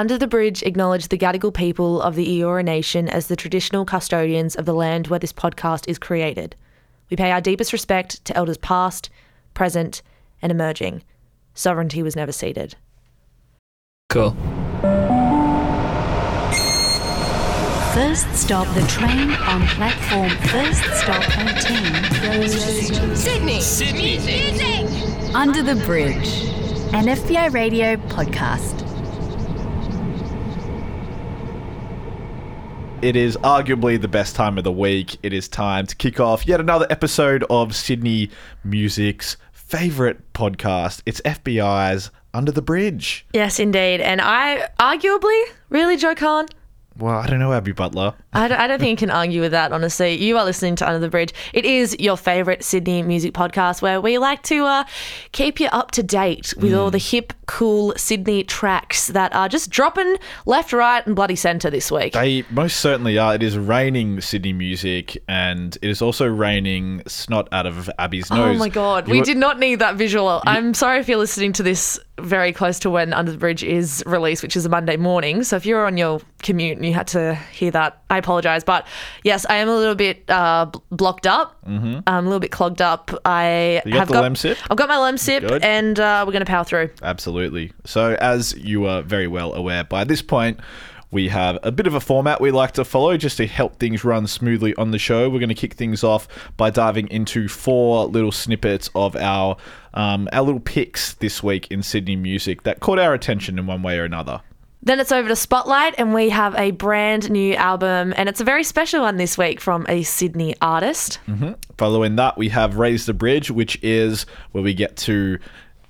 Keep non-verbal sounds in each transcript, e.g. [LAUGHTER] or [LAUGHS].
Under the Bridge acknowledge the Gadigal people of the Eora Nation as the traditional custodians of the land where this podcast is created. We pay our deepest respect to elders past, present, and emerging. Sovereignty was never ceded. Cool. First stop the train on platform. First stop 18 Sydney. Sydney. Music. Under the Bridge, an FBI radio podcast. It is arguably the best time of the week. It is time to kick off yet another episode of Sydney Music's favorite podcast. It's FBI's Under the Bridge. Yes, indeed. And I arguably, really, Joe Khan, Well, I don't know, Abby Butler. I don't, I don't think you can argue with that, honestly. You are listening to Under the Bridge. It is your favourite Sydney music podcast where we like to uh, keep you up to date with all the hip, cool Sydney tracks that are just dropping left, right, and bloody centre this week. They most certainly are. It is raining Sydney music, and it is also raining snot out of Abby's nose. Oh my god, You we were- did not need that visual. I'm sorry if you're listening to this very close to when Under the Bridge is released, which is a Monday morning. So if you're on your commute you had to hear that, I apologize. But yes, I am a little bit uh, blocked up. Mm-hmm. I'm a little bit clogged up. I You got have the got sip? I've got my Lemsip, Good. and uh, we're going to power through. Absolutely. So, as you are very well aware by this point, we have a bit of a format we like to follow just to help things run smoothly on the show. We're going to kick things off by diving into four little snippets of our um, our little picks this week in Sydney music that caught our attention in one way or another. Then it's over to Spotlight, and we have a brand new album, and it's a very special one this week from a Sydney artist. Mm-hmm. Following that, we have Raise the Bridge, which is where we get to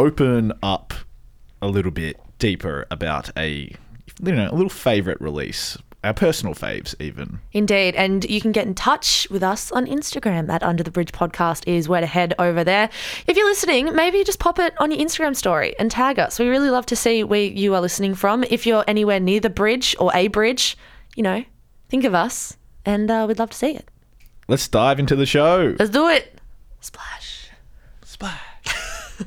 open up a little bit deeper about a you know a little favorite release, our personal faves even. Indeed. And you can get in touch with us on Instagram. That Under the Bridge podcast is where to head over there. If you're listening, maybe just pop it on your Instagram story and tag us. We really love to see where you are listening from. If you're anywhere near the bridge or a bridge, you know, think of us and uh, we'd love to see it. Let's dive into the show. Let's do it. Splash. Splash. [LAUGHS]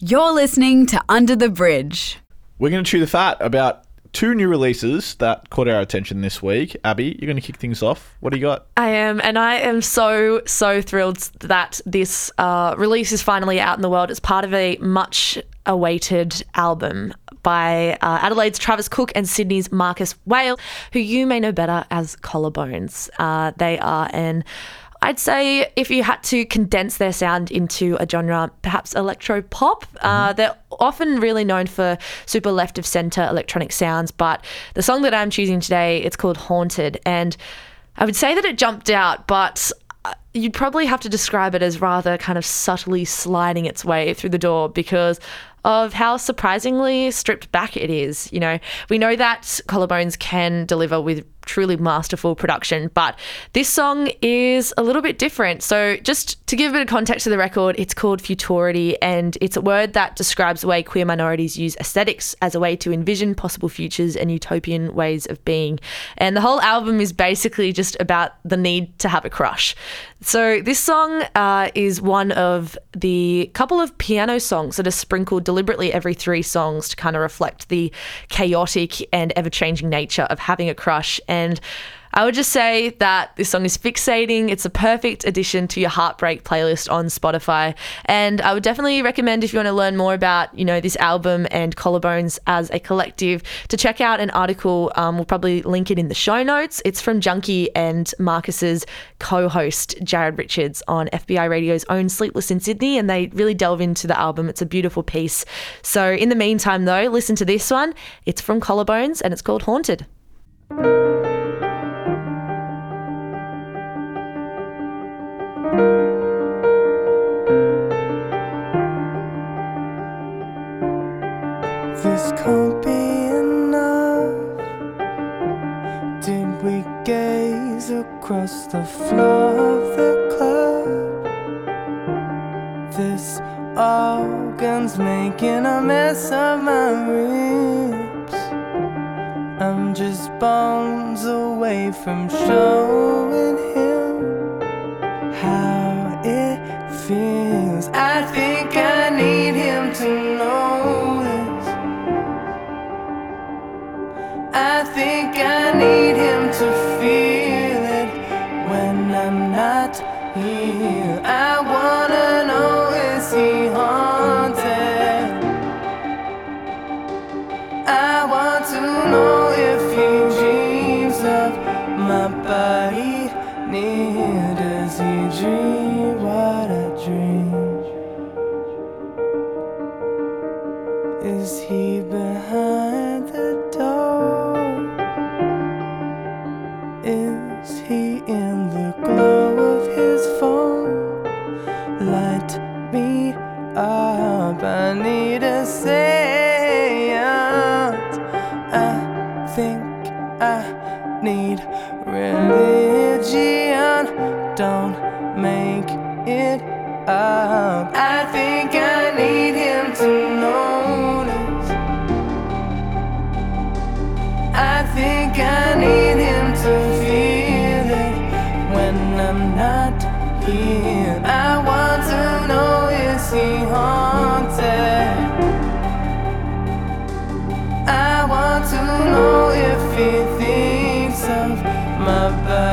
You're listening to Under the Bridge. We're going to chew the fat about two new releases that caught our attention this week. Abby, you're going to kick things off. What do you got? I am, and I am so, so thrilled that this uh, release is finally out in the world. It's part of a much awaited album by uh, Adelaide's Travis Cook and Sydney's Marcus Whale, who you may know better as Collarbones. Uh, they are an I'd say if you had to condense their sound into a genre, perhaps electro pop, uh, they're often really known for super left of center electronic sounds. But the song that I'm choosing today, it's called Haunted. And I would say that it jumped out, but uh, you'd probably have to describe it as rather kind of subtly sliding its way through the door because of how surprisingly stripped back it is. You know, we know that Collarbones can deliver with truly masterful production, but this song is a little bit different. So, just to give a bit of context to the record, it's called Futurity, and it's a word that describes the way queer minorities use aesthetics as a way to envision possible futures and utopian ways of being. And the whole album is basically just about the need to have a crush. So, this song uh, is one of the couple of piano songs that are sprinkled deliberately every three songs to kind of reflect the chaotic and ever changing nature of having a crush. And I would just say that this song is fixating. It's a perfect addition to your heartbreak playlist on Spotify. And I would definitely recommend if you want to learn more about, you know, this album and Collarbones as a collective to check out an article. Um, we'll probably link it in the show notes. It's from Junkee and Marcus's co-host Jared Richards on FBI Radio's own Sleepless in Sydney, and they really delve into the album. It's a beautiful piece. So in the meantime, though, listen to this one. It's from Collarbones and it's called Haunted. Across the floor of the club? This organ's making a mess of my ribs. I'm just bones away from showing him how it feels. I think I need him to know this. I think I need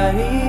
body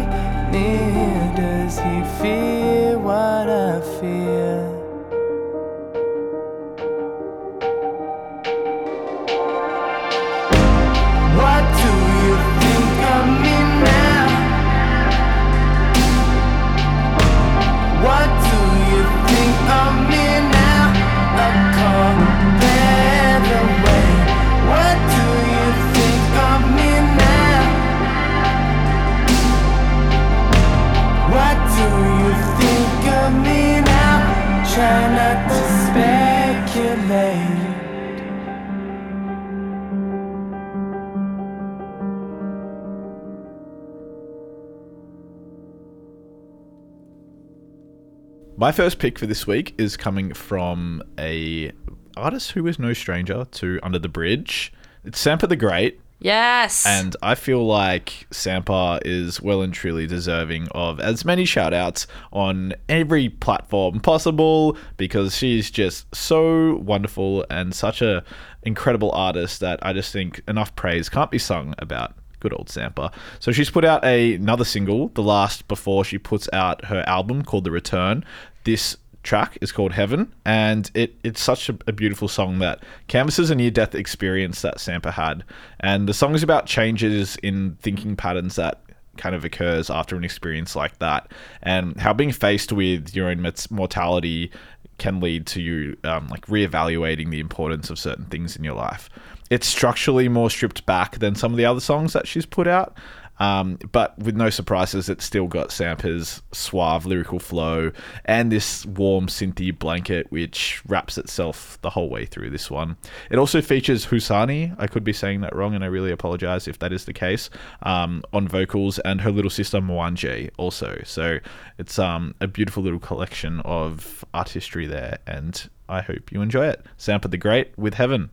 My first pick for this week is coming from a artist who is no stranger to Under the Bridge. It's Sampa the Great, Yes. and I feel like Sampa is well and truly deserving of as many shout outs on every platform possible because she's just so wonderful and such a incredible artist that I just think enough praise can't be sung about good old Sampa. So she's put out a, another single, the last before she puts out her album called The Return. This track is called Heaven, and it it's such a, a beautiful song that canvasses a near death experience that Sampa had. And the song is about changes in thinking patterns that kind of occurs after an experience like that, and how being faced with your own mortality can lead to you um, like reevaluating the importance of certain things in your life. It's structurally more stripped back than some of the other songs that she's put out. Um, but with no surprises, it's still got Sampa's suave lyrical flow and this warm synthy blanket, which wraps itself the whole way through this one. It also features Whosane. I could be saying that wrong, and I really apologize if that is the case. Um, on vocals and her little sister Mwanje also. So it's um, a beautiful little collection of art history there, and I hope you enjoy it. Sampa the Great with Heaven.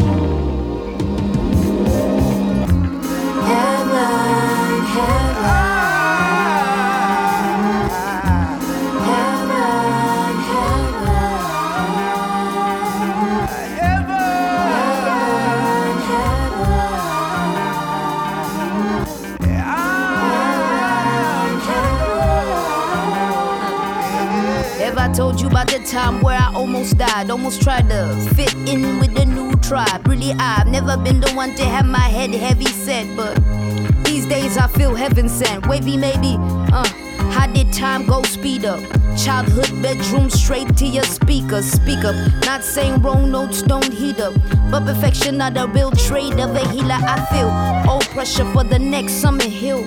If I told you about the time where I almost died, almost tried to fit in with the new tribe. Really, I've never been the one to have my head heavy set, but these days I feel heaven sent. Wavy, maybe, uh. How did time go speed up? Childhood bedroom straight to your speaker. Speak up. Not saying wrong notes don't heat up. But perfection not a real trade of a healer. I feel old pressure for the next summer hill.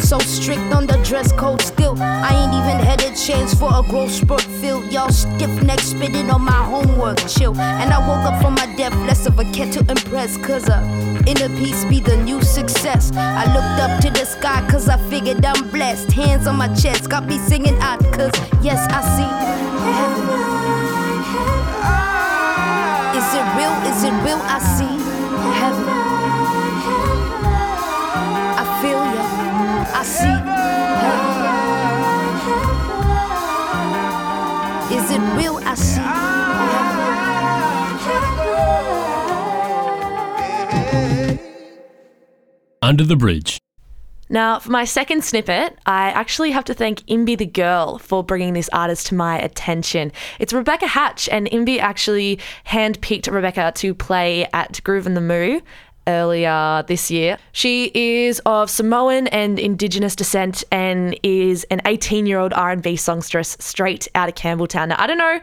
So strict on the dress code still. I ain't even had a chance for a growth spurt feel. Y'all stiff neck spitting on my homework, chill. And I woke up from my death, less of a cat to impress. Cause uh, inner peace be the new success. I looked up to the sky cause I figured I'm blessed. Hands on my chest, got me singing out cause yes, I see heaven. Is it real? Is it real? I see Under the Bridge. Now, for my second snippet, I actually have to thank Imbi the Girl for bringing this artist to my attention. It's Rebecca Hatch, and Imbi actually handpicked Rebecca to play at Groovin the Moo earlier this year. She is of Samoan and Indigenous descent and is an 18-year-old R&B songstress straight out of Campbelltown. Now, I don't know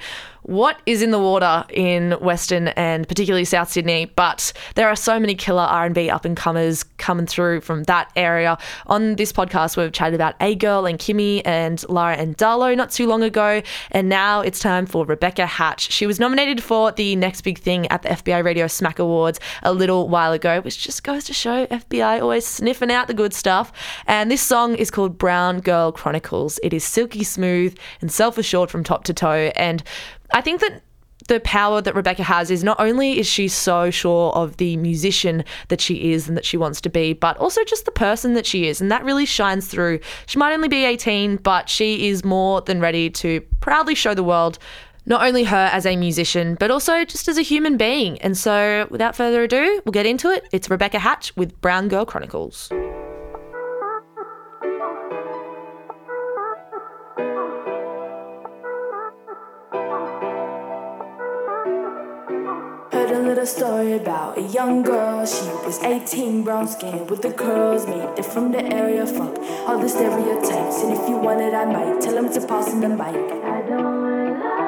what is in the water in Western and particularly South Sydney, but there are so many killer R&B up and comers coming through from that area. On this podcast, we've chatted about A Girl and Kimmy and Lara Andallo not too long ago, and now it's time for Rebecca Hatch. She was nominated for the next big thing at the FBI Radio SMAC Awards a little while ago, which just goes to show FBI always sniffing out the good stuff. And this song is called Brown Girl Chronicles. It is silky smooth and self assured from top to toe, and I think that the power that Rebecca has is not only is she so sure of the musician that she is and that she wants to be, but also just the person that she is. And that really shines through. She might only be 18, but she is more than ready to proudly show the world not only her as a musician, but also just as a human being. And so, without further ado, we'll get into it. It's Rebecca Hatch with Brown Girl Chronicles. Heard a story about a young girl. She was 18, brown skin with the curls, made it from the area. Fuck all the stereotypes. And if you want it, I might tell them to pass in the mic. I don't lie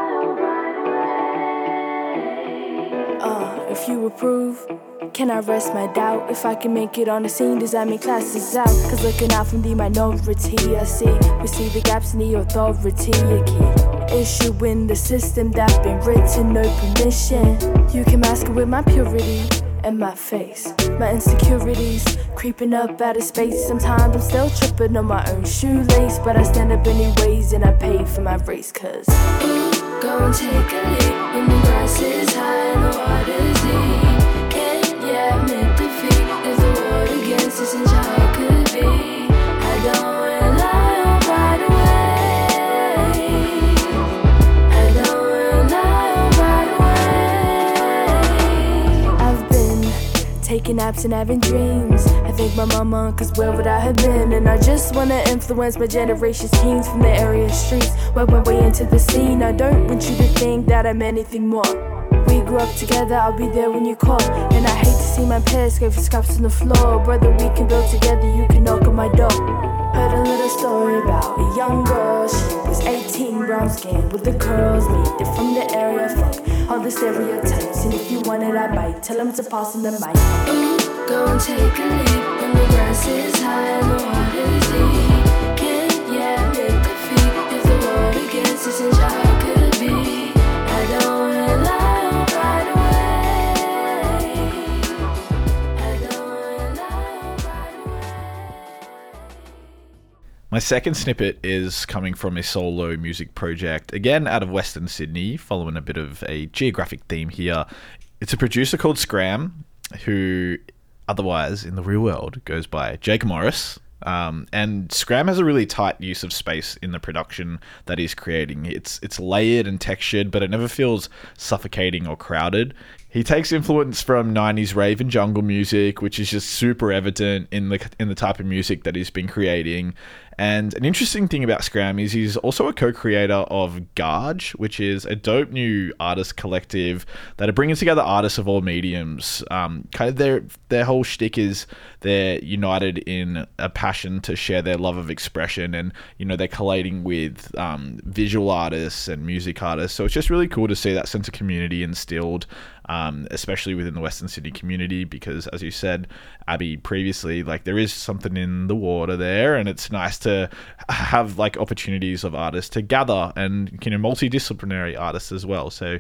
Uh, if you approve, can I rest my doubt? If I can make it on the scene, does that mean classes out? Cause looking out from the minority, I see we see the gaps in the authority. A key issue in the system that's been written, no permission. You can mask it with my purity and my face. My insecurities creeping up out of space. Sometimes I'm still tripping on my own shoelace, but I stand up anyways and I pay for my race. Cause ooh, go and take a leap when the grass is high and the water's deep. Can't yeah admit defeat if the world against us is how taking naps and having dreams. I thank my mama, cause where would I have been? And I just wanna influence my generation's teens from the area streets. Work my way into the scene. I don't want you to think that I'm anything more. We grew up together, I'll be there when you call. And I hate to see my peers go for scraps on the floor. Brother, we can build together, you can knock on my door. Heard a little story about a young girl. She was 18, brown skin with the curls, made it from the area. Fuck all the stereotypes. And if you want it, I bite. tell them to pass on the mic. Ooh, go and take a leap when the grass is high and the water's deep. Can't yeah admit defeat if the world against us is how My second snippet is coming from a solo music project, again out of Western Sydney, following a bit of a geographic theme here. It's a producer called Scram, who otherwise in the real world goes by Jake Morris. Um, and Scram has a really tight use of space in the production that he's creating. It's it's layered and textured, but it never feels suffocating or crowded. He takes influence from 90s rave and jungle music, which is just super evident in the in the type of music that he's been creating. And an interesting thing about Scram is he's also a co-creator of Garge, which is a dope new artist collective that are bringing together artists of all mediums. Um, kind of their their whole shtick is they're united in a passion to share their love of expression, and you know they're collating with um, visual artists and music artists. So it's just really cool to see that sense of community instilled um, especially within the Western Sydney community, because as you said, Abby previously, like there is something in the water there, and it's nice to have like opportunities of artists to gather and you know multidisciplinary artists as well. So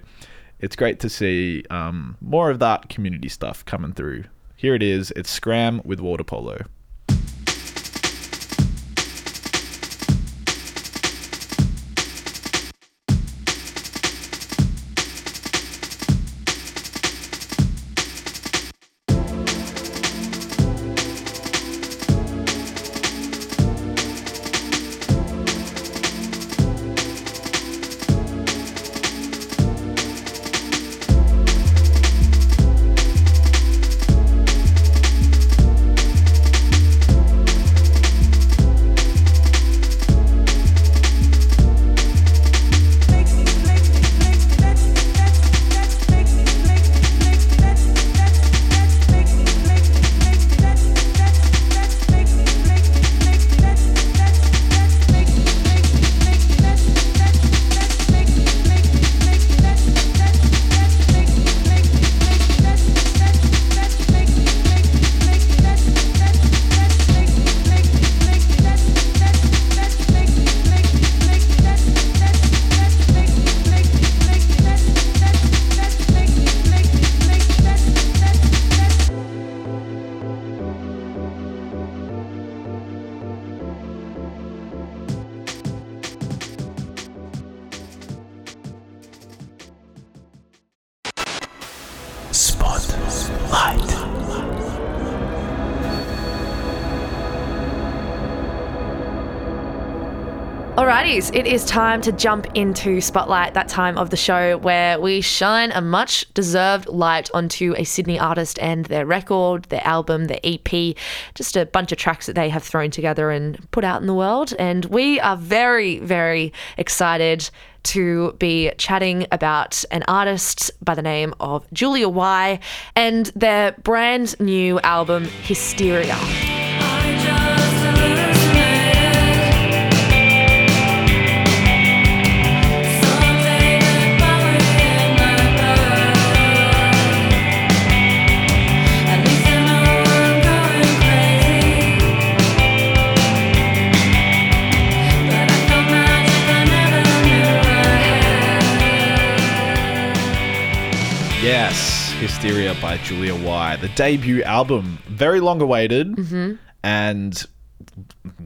it's great to see um, more of that community stuff coming through. Here it is. It's Scram with water polo. It is time to jump into Spotlight, that time of the show where we shine a much deserved light onto a Sydney artist and their record, their album, their EP, just a bunch of tracks that they have thrown together and put out in the world. And we are very, very excited to be chatting about an artist by the name of Julia Why and their brand new album, Hysteria. Hysteria by Julia Why, the debut album, very long awaited, Mm-hmm. and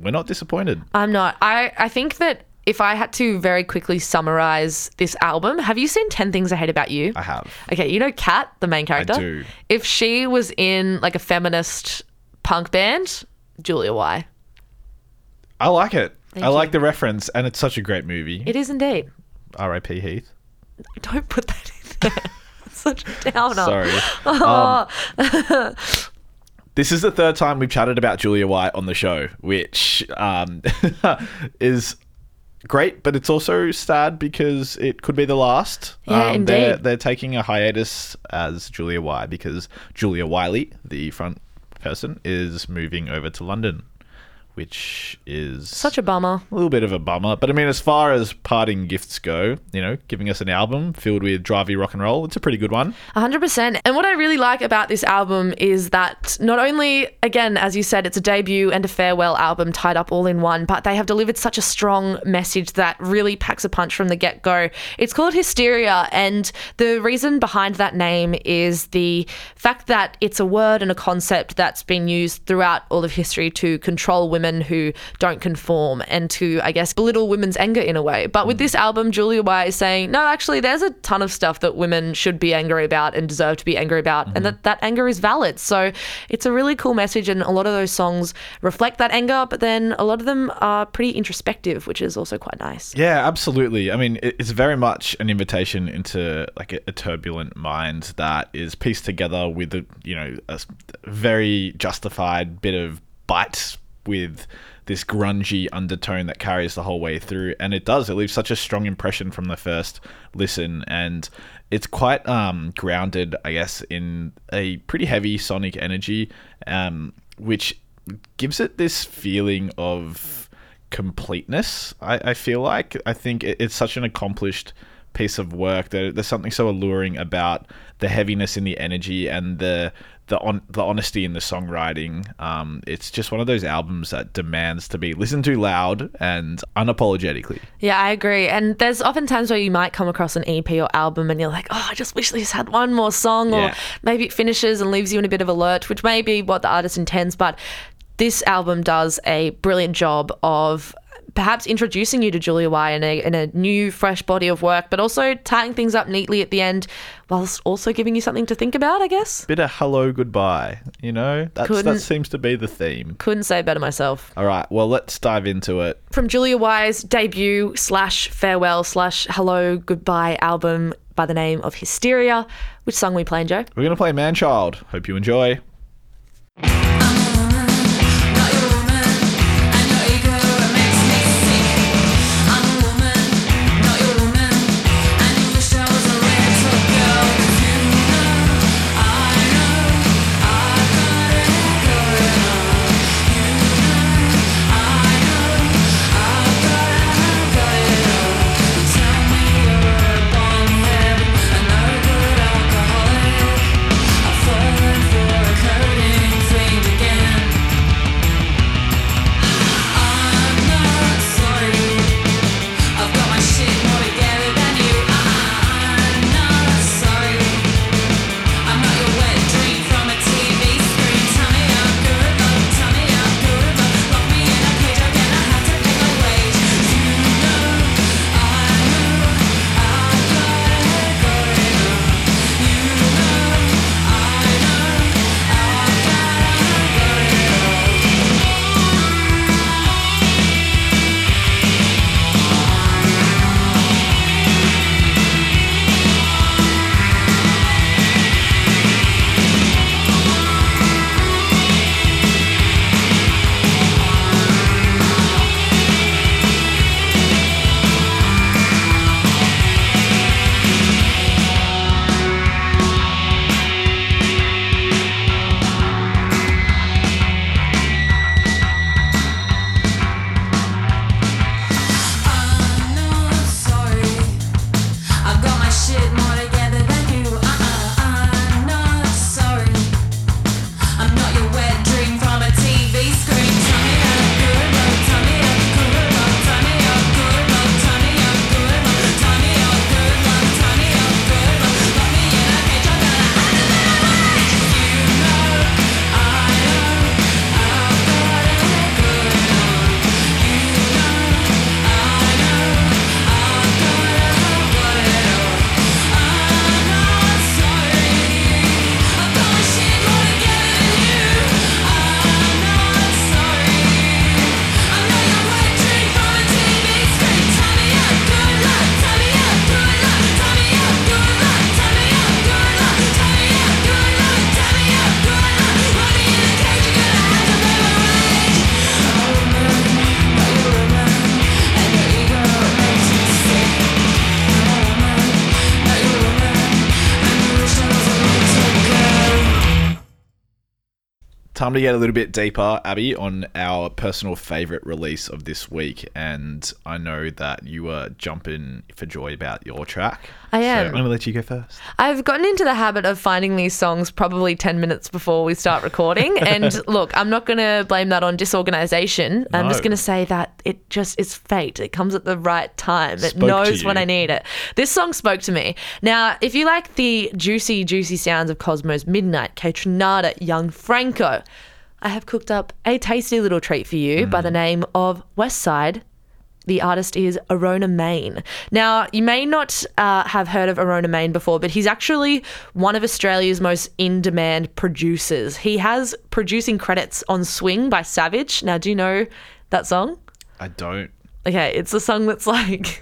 we're not disappointed. I'm not. I, I think that if I had to very quickly summarize this album, have you seen 10 Things I Hate About You? I have. Okay, you know Kat, the main character? do. If she was in like a feminist punk band, Julia Why. I like it. Thank I like the reference, and it's such a great movie. It is indeed. R.I.P. Heath. Don't put that in there. [LAUGHS] Such a downer. Sorry. [LAUGHS] Um, [LAUGHS] this is the third time we've chatted about Julia Why on the show, which um, is great, but it's also sad because it could be the last. Yeah, um, They're, indeed. they're taking a hiatus as Julia Why because Julia Wiley, the front person, is moving over to London, which is Such a bummer. a little bit of a bummer. But I mean, as far as parting gifts go, you know, giving us an album filled with drivey rock and roll, it's a pretty good one. 100%. And what I really like about this album is that not only, again, as you said, it's a debut and a farewell album tied up all in one, but they have delivered such a strong message that really packs a punch from the get go. It's called Hysteria. And the reason behind that name is the fact that it's a word and a concept that's been used throughout all of history to control women who don't conform and to, I guess, belittle women's anger in a way. But with mm. this album, Julia Why is saying, no, actually, there's a ton of stuff that women should be angry about and deserve to be angry about, and mm-hmm. that that anger is valid. So it's a really cool message, and a lot of those songs reflect that anger, but then a lot of them are pretty introspective, which is also quite nice. Yeah, absolutely. I mean, it's very much an invitation into like a, a turbulent mind that is pieced together with a you know a very justified bit of bite with this grungy undertone that carries the whole way through, and it does. It leaves such a strong impression from the first listen, and it's quite um, grounded, I guess, in a pretty heavy sonic energy, um, which gives it this feeling of completeness. I, I feel like I think it, it's such an accomplished piece of work that there's something so alluring about the heaviness in the energy and the the on the honesty in the songwriting. Um, it's just one of those albums that demands to be listened to loud and unapologetically. Yeah, I agree. And there's often times where you might come across an EP or album and you're like, oh, I just wish this had one more song, or maybe it finishes and leaves you in a bit of a lurch, which may be what the artist intends. But this album does a brilliant job of perhaps introducing you to Julia Why in a, in a new, fresh body of work, but also tying things up neatly at the end, whilst also giving you something to think about, I guess. Bit of hello goodbye, you know. That's, that Couldn't- seems to be the theme. Couldn't say it better myself. All right, well let's dive into it. from Julia Why's debut slash farewell slash hello goodbye album by the name of Hysteria. Which song we playing, Joe? We're gonna play Manchild. Hope you enjoy. Time to get a little bit deeper, Abby, on our personal favorite release of this week. And I know that you were jumping for joy about your track. I So am. I'm going to let you go first. I've gotten into the habit of finding these songs probably 10 minutes before we start recording. [LAUGHS] and look, I'm not going to blame that on disorganization. I'm just going to say that it just is fate. It comes at the right time. It Spoke knows when. I need it. This song spoke to me. Now, if you like the juicy, juicy sounds of Cosmo's Midnight, KAYTRANADA, Young Franco, I have cooked up a tasty little treat for you by the Mm. name of Westside the artist is Arona Mane. Now, you may not uh, have heard of Arona Mane before, but he's actually one of Australia's most in demand producers. He has producing credits on Swing by Savage. Now, do you know that song? I don't. Okay, it's a song that's like,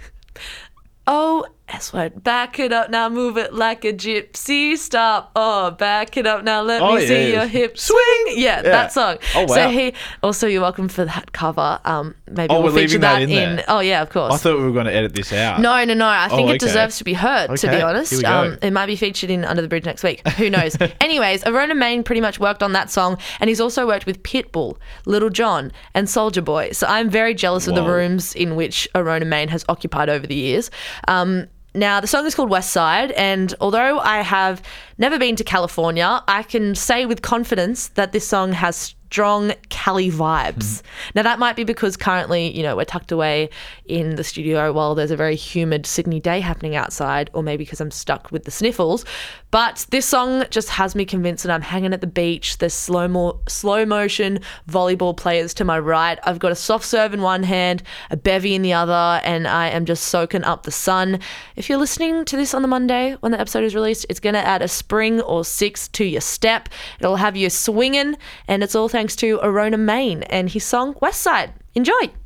[LAUGHS] oh, S word, back it up now, move it like a gypsy. Stop, oh, back it up now, let Oh, me see yeah. your hips swing. Yeah, that song. Oh, wow. So he also, you're welcome for that cover. Um, maybe Oh, we'll feature that that, in in. there. Oh yeah, of course. I thought we were going to edit this out. No, no, no. I think Oh, it okay. deserves to be heard, to Okay, be here honest. Um, it might be featured in Under the Bridge next week. Who knows? [LAUGHS] Anyways, Arona Mane pretty much worked on that song, and he's also worked with Pitbull, Lil Jon, and Soulja Boy. So I'm very jealous of the rooms in which Arona Mane has occupied over the years. Um, now, the song is called West Side, and although I have never been to California, I can say with confidence that this song has strong Cali vibes. Hmm. Now, that might be because currently, you know, we're tucked away in the studio while there's a very humid Sydney day happening outside, or maybe because I'm stuck with the sniffles. But this song just has me convinced that I'm hanging at the beach. There's slow mo- slow motion volleyball players to my right. I've got a soft serve in one hand, a bevy in the other, and I am just soaking up the sun. If you're listening to this on the Monday when the episode is released, it's to add a spring or six to your step. It'll have you swinging, and it's all thanks to Arona Mane and his song West Side. Enjoy.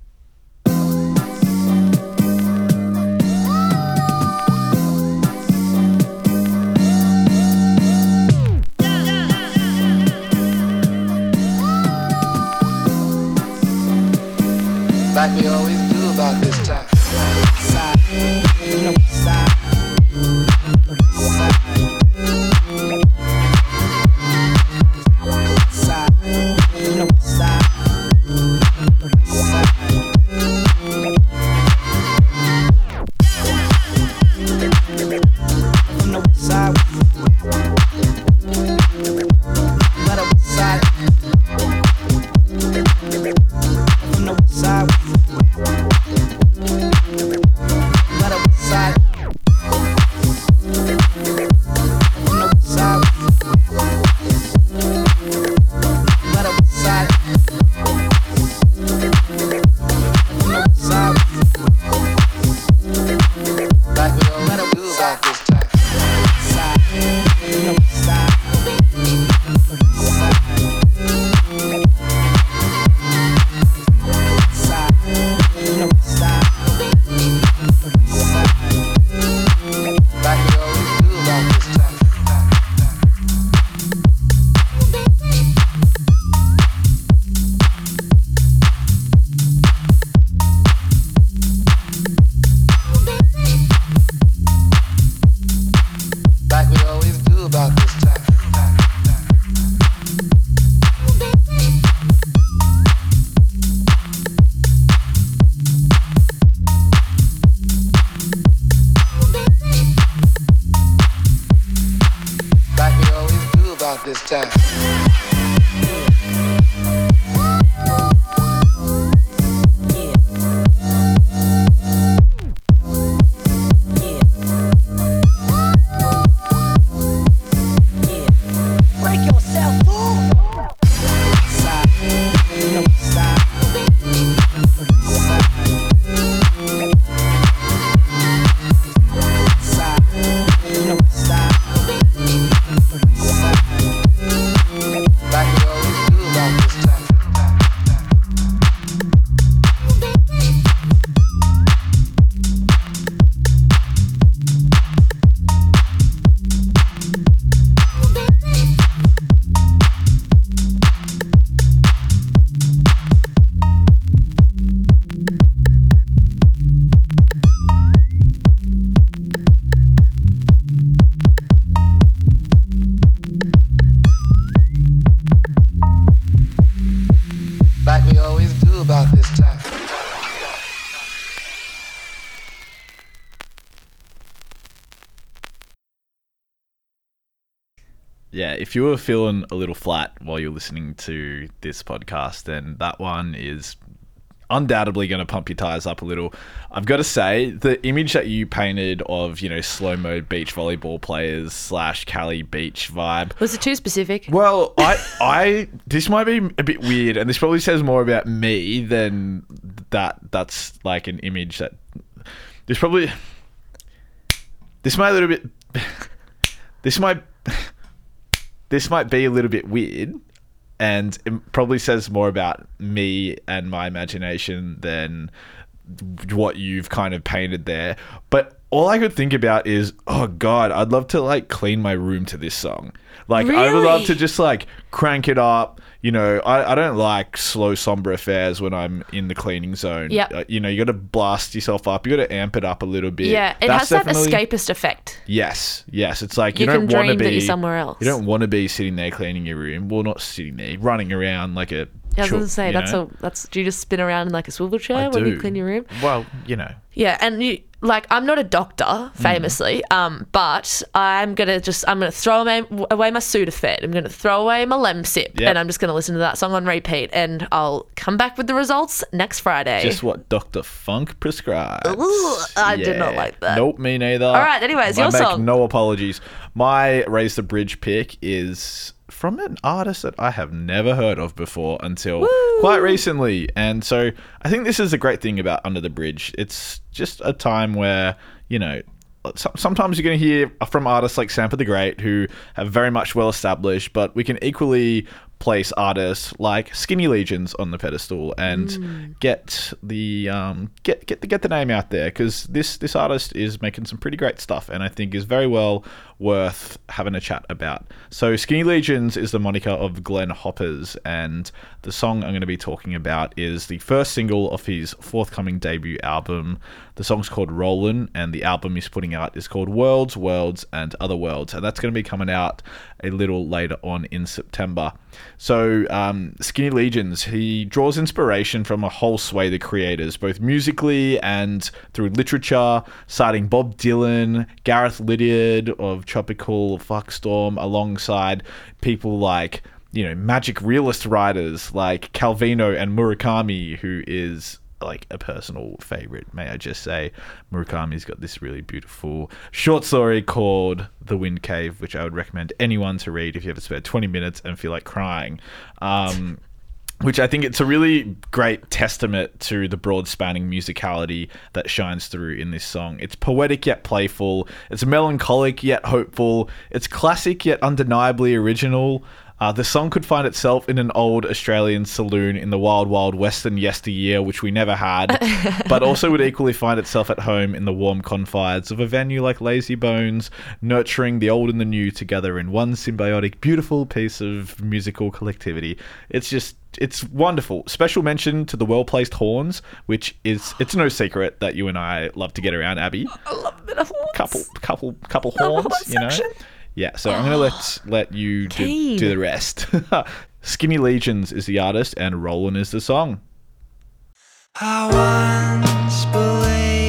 Like we always if you were feeling a little flat while you're listening to this podcast, then that one is undoubtedly going to pump your tires up a little. I've got to say, the image that you painted of, you know, slow mo beach volleyball players slash Cali beach vibe. Was it too specific? Well, I, I, this might be a bit weird, and this probably says more about me than that. That's like an image that this probably, this might a little bit, this might, this might be a little bit weird, and it probably says more about me and my imagination than what you've kind of painted there. But all I could think about is, oh god, I'd love to like clean my room to this song. Like I would love to just like crank it up. You know, I, I don't like slow somber affairs when I'm in the cleaning zone. Yep. Uh, you know, you got to blast yourself up. You got to amp it up a little bit. Yeah, it That's has that escapist effect. Yes, yes. It's like You you, don't want to be somewhere else. You don't want to be sitting there cleaning your room. Well, not sitting there, running around like a. I was chook, gonna say that's know? a that's. Do you just spin around in like a swivel chair I when you clean your room? Well, you know. Yeah, and you like I'm not a doctor, Mm. famously, um, but I'm gonna just I'm gonna throw away, away my Sudafed. I'm gonna throw away my Lemsip, Yep. and I'm just gonna listen to that song on repeat, and I'll come back with the results next Friday. Just what Dr. Funk prescribes. Ooh, I did not like that. Nope, me neither. All right, anyways, I your make song. no apologies. My Raise the Bridge pick is from an artist that I have never heard of before until quite recently. And so I think this is a great thing about Under the Bridge. It's just a time where, you know, sometimes you're going to hear from artists like Sampa the Great who have very much well established, but we can equally place artists like Skinny Legions on the pedestal and get the um, get get the get the name out there because this this artist is making some pretty great stuff and I think is very well worth having a chat about. So Skinny Legions is the moniker of Glenn Hoppers and the song I'm going to be talking about is the first single of his forthcoming debut album. The song's called Rollin' and the album he's putting out is called Worlds, Worlds and Other Worlds and that's going to be coming out a little later on in September. So um, Skinny Legions, he draws inspiration from a whole swathe of creators, both musically and through literature, citing Bob Dylan, Gareth Liddiard of Tropical Fuckstorm, alongside people like you know magic realist writers like Calvino and Murakami, who is like a personal favorite, may I just say. Murakami's got this really beautiful short story called The Wind Cave, which I would recommend anyone to read if you ever spare 20 minutes and feel like crying. Um, which I think it's a really great testament to the broad spanning musicality that shines through in this song. It's poetic yet playful, it's melancholic yet hopeful, it's classic yet undeniably original. Uh, the song could find itself in an old Australian saloon in the wild, wild western yesteryear, which we never had, [LAUGHS] but also would equally find itself at home in the warm confines of a venue like Lazybones, nurturing the old and the new together in one symbiotic, beautiful piece of musical collectivity. It's just it's wonderful. Special mention to the well placed horns, which is it's no secret that you and I love to get around, Abby. I love a bit of horns. Couple, couple, couple horns, you know. section. Yeah, so I'm gonna let [GASPS] let you do, do the rest. [LAUGHS] Skinny Legions is the artist, and Rollin' is the song. I once believed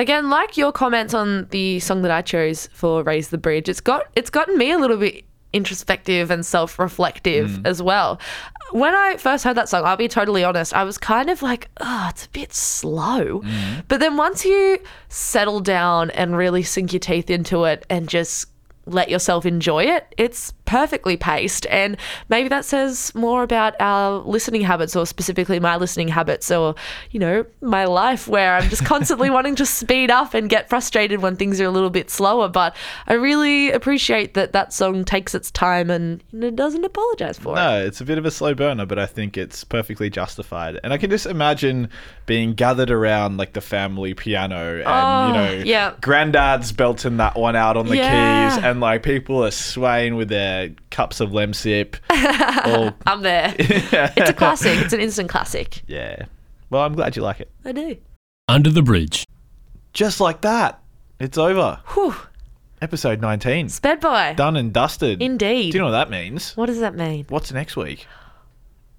again, like your comments on the song that I chose for "Raise the Bridge," it's got it's gotten me a little bit introspective and self-reflective mm. as well. When I first heard that song, I'll be totally honest, I was kind of like, "Oh, it's a bit slow." Mm. But then once you settle down and really sink your teeth into it and just let yourself enjoy it, it's perfectly paced. And maybe that says more about our listening habits, or specifically my listening habits, or, you know, my life where I'm just constantly [LAUGHS] wanting to speed up and get frustrated when things are a little bit slower. But I really appreciate that that song takes its time and you know, doesn't apologize for it. No, it's a bit of a slow burner, but I think it's perfectly justified. And I can just imagine being gathered around like the family piano and, Oh, you know, yeah. granddad's belting that one out on the Yeah. keys and like people are swaying with their cups of lemsip. [LAUGHS] or, I'm there. [LAUGHS] it's a classic. It's an instant classic. yeah. Well, I'm glad you like it. I do. Under the Bridge. Just like that, it's over. Whew. Episode 19. Sped by. Done and dusted. Indeed. Do you know what that means? What does that mean? What's next week?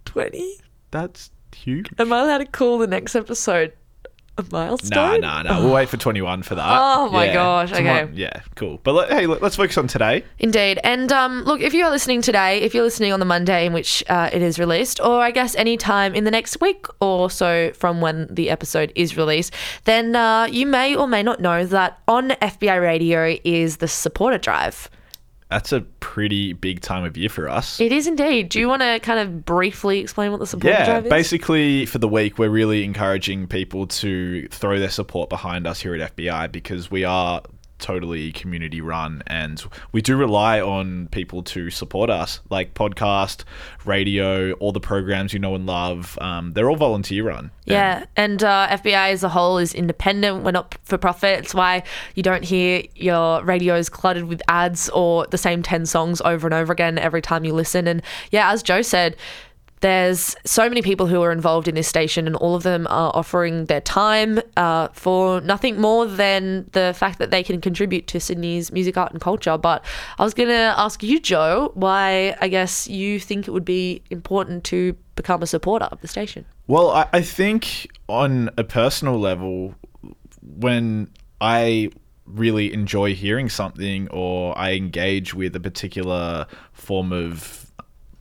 20? That's huge. Am I allowed to call the next episode a milestone? nah, nah. We'll wait for 21 for that. Oh my gosh, okay. Yeah, cool. But let, hey, let, us focus on today. Indeed. And um, look, if you're listening today, if you're listening on the Monday in which uh, it is released, or I guess any time in the next week or so from when the episode is released, then uh, you may or may not know that on FBI Radio is the supporter drive. That's a pretty big time of year for us. It is indeed. Do you want to kind of briefly explain what the support yeah, drive is? basically for the week, we're really encouraging people to throw their support behind us here at FBI because we are totally community run and we do rely on people to support us like podcast radio all the programs you know and love um, they're all volunteer run Yeah, and uh, FBI as a whole is independent. We're not for profit. It's why you don't hear your radios cluttered with ads or the same 10 songs over and over again every time you listen. And yeah, as Joe said, there's so many people who are involved in this station, and all of them are offering their time uh, for nothing more than the fact that they can contribute to Sydney's music, art, and culture. But I was going to ask you, Joe, why I guess you think it would be important to become a supporter of the station. Well, I, I think on a personal level, when I really enjoy hearing something or I engage with a particular form of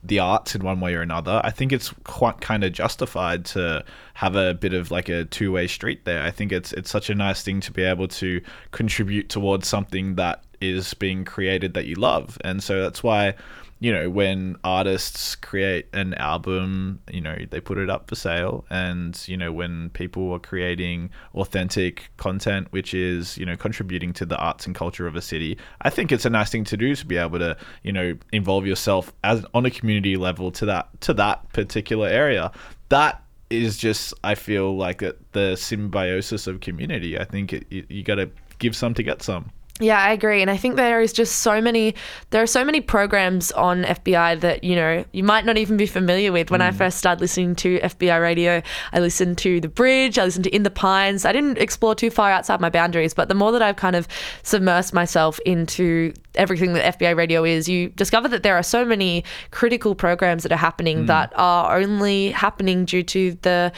the arts in one way or another, I think it's quite kind of justified to have a bit of like a two way street there. I think it's it's such a nice thing to be able to contribute towards something that is being created that you love, and so that's why you know, when artists create an album, you know, they put it up for sale. And, you know, when people are creating authentic content, which is, you know, contributing to the arts and culture of a city, I think it's a nice thing to do to be able to, you know, involve yourself as on a community level to that to that particular area. That is just, I feel like the symbiosis of community. I think it, you, you got to give some to get some. Yeah, I agree. And I think there is just so many, there are so many programs on FBI that, you know, you might not even be familiar with. When I mm. first started listening to FBI radio, I listened to The Bridge, I listened to In the Pines. I didn't explore too far outside my boundaries, but the more that I've kind of submersed myself into everything that FBI radio is, you discover that there are so many critical programs that are happening mm. that are only happening due to the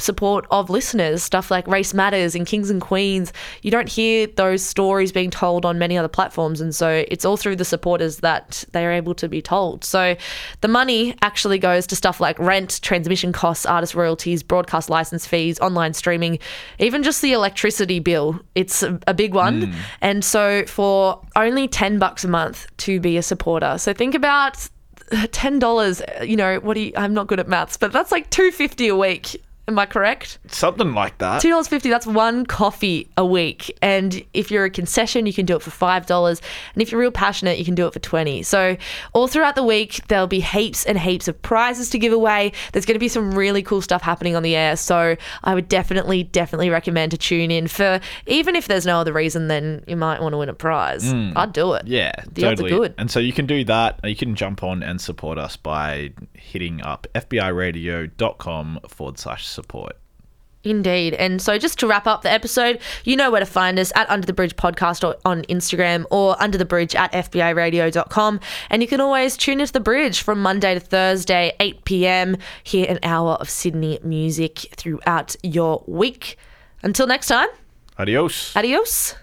support of listeners, stuff like Race Matters and Kings and Queens. You don't hear those stories being told on many other platforms. And so it's all through the supporters that they are able to be told. So the money actually goes to stuff like rent, transmission costs, artist royalties, broadcast license fees, online streaming, even just the electricity bill. It's a, big one. Hmm. And so for only 10 bucks a month to be a supporter. So think about ten dollars. You know what? Do you, I'm not good at maths, but that's like two fifty a week. Am I correct? Something like that. Two dollars fifty. That's one coffee a week. And if you're a concession, you can do it for five dollars. And if you're real passionate, you can do it for twenty. So all throughout the week, there'll be heaps and heaps of prizes to give away. There's going to be some really cool stuff happening on the air. So I would definitely, definitely recommend to tune in for even if there's no other reason, then you might want to win a prize. Hmm. I'd do it. Yeah, The odds are totally. good. And so you can do that. You can jump on and support us by hitting up fbiradio.com forward slash support. Indeed. And so just to wrap up the episode, you know where to find us at Under the Bridge Podcast or on Instagram or Under the Bridge at FBIRadio.com. And you can always tune into the bridge from Monday to Thursday, 8 p.m. Hear an hour of Sydney music throughout your week. Until next time, Adios. Adios.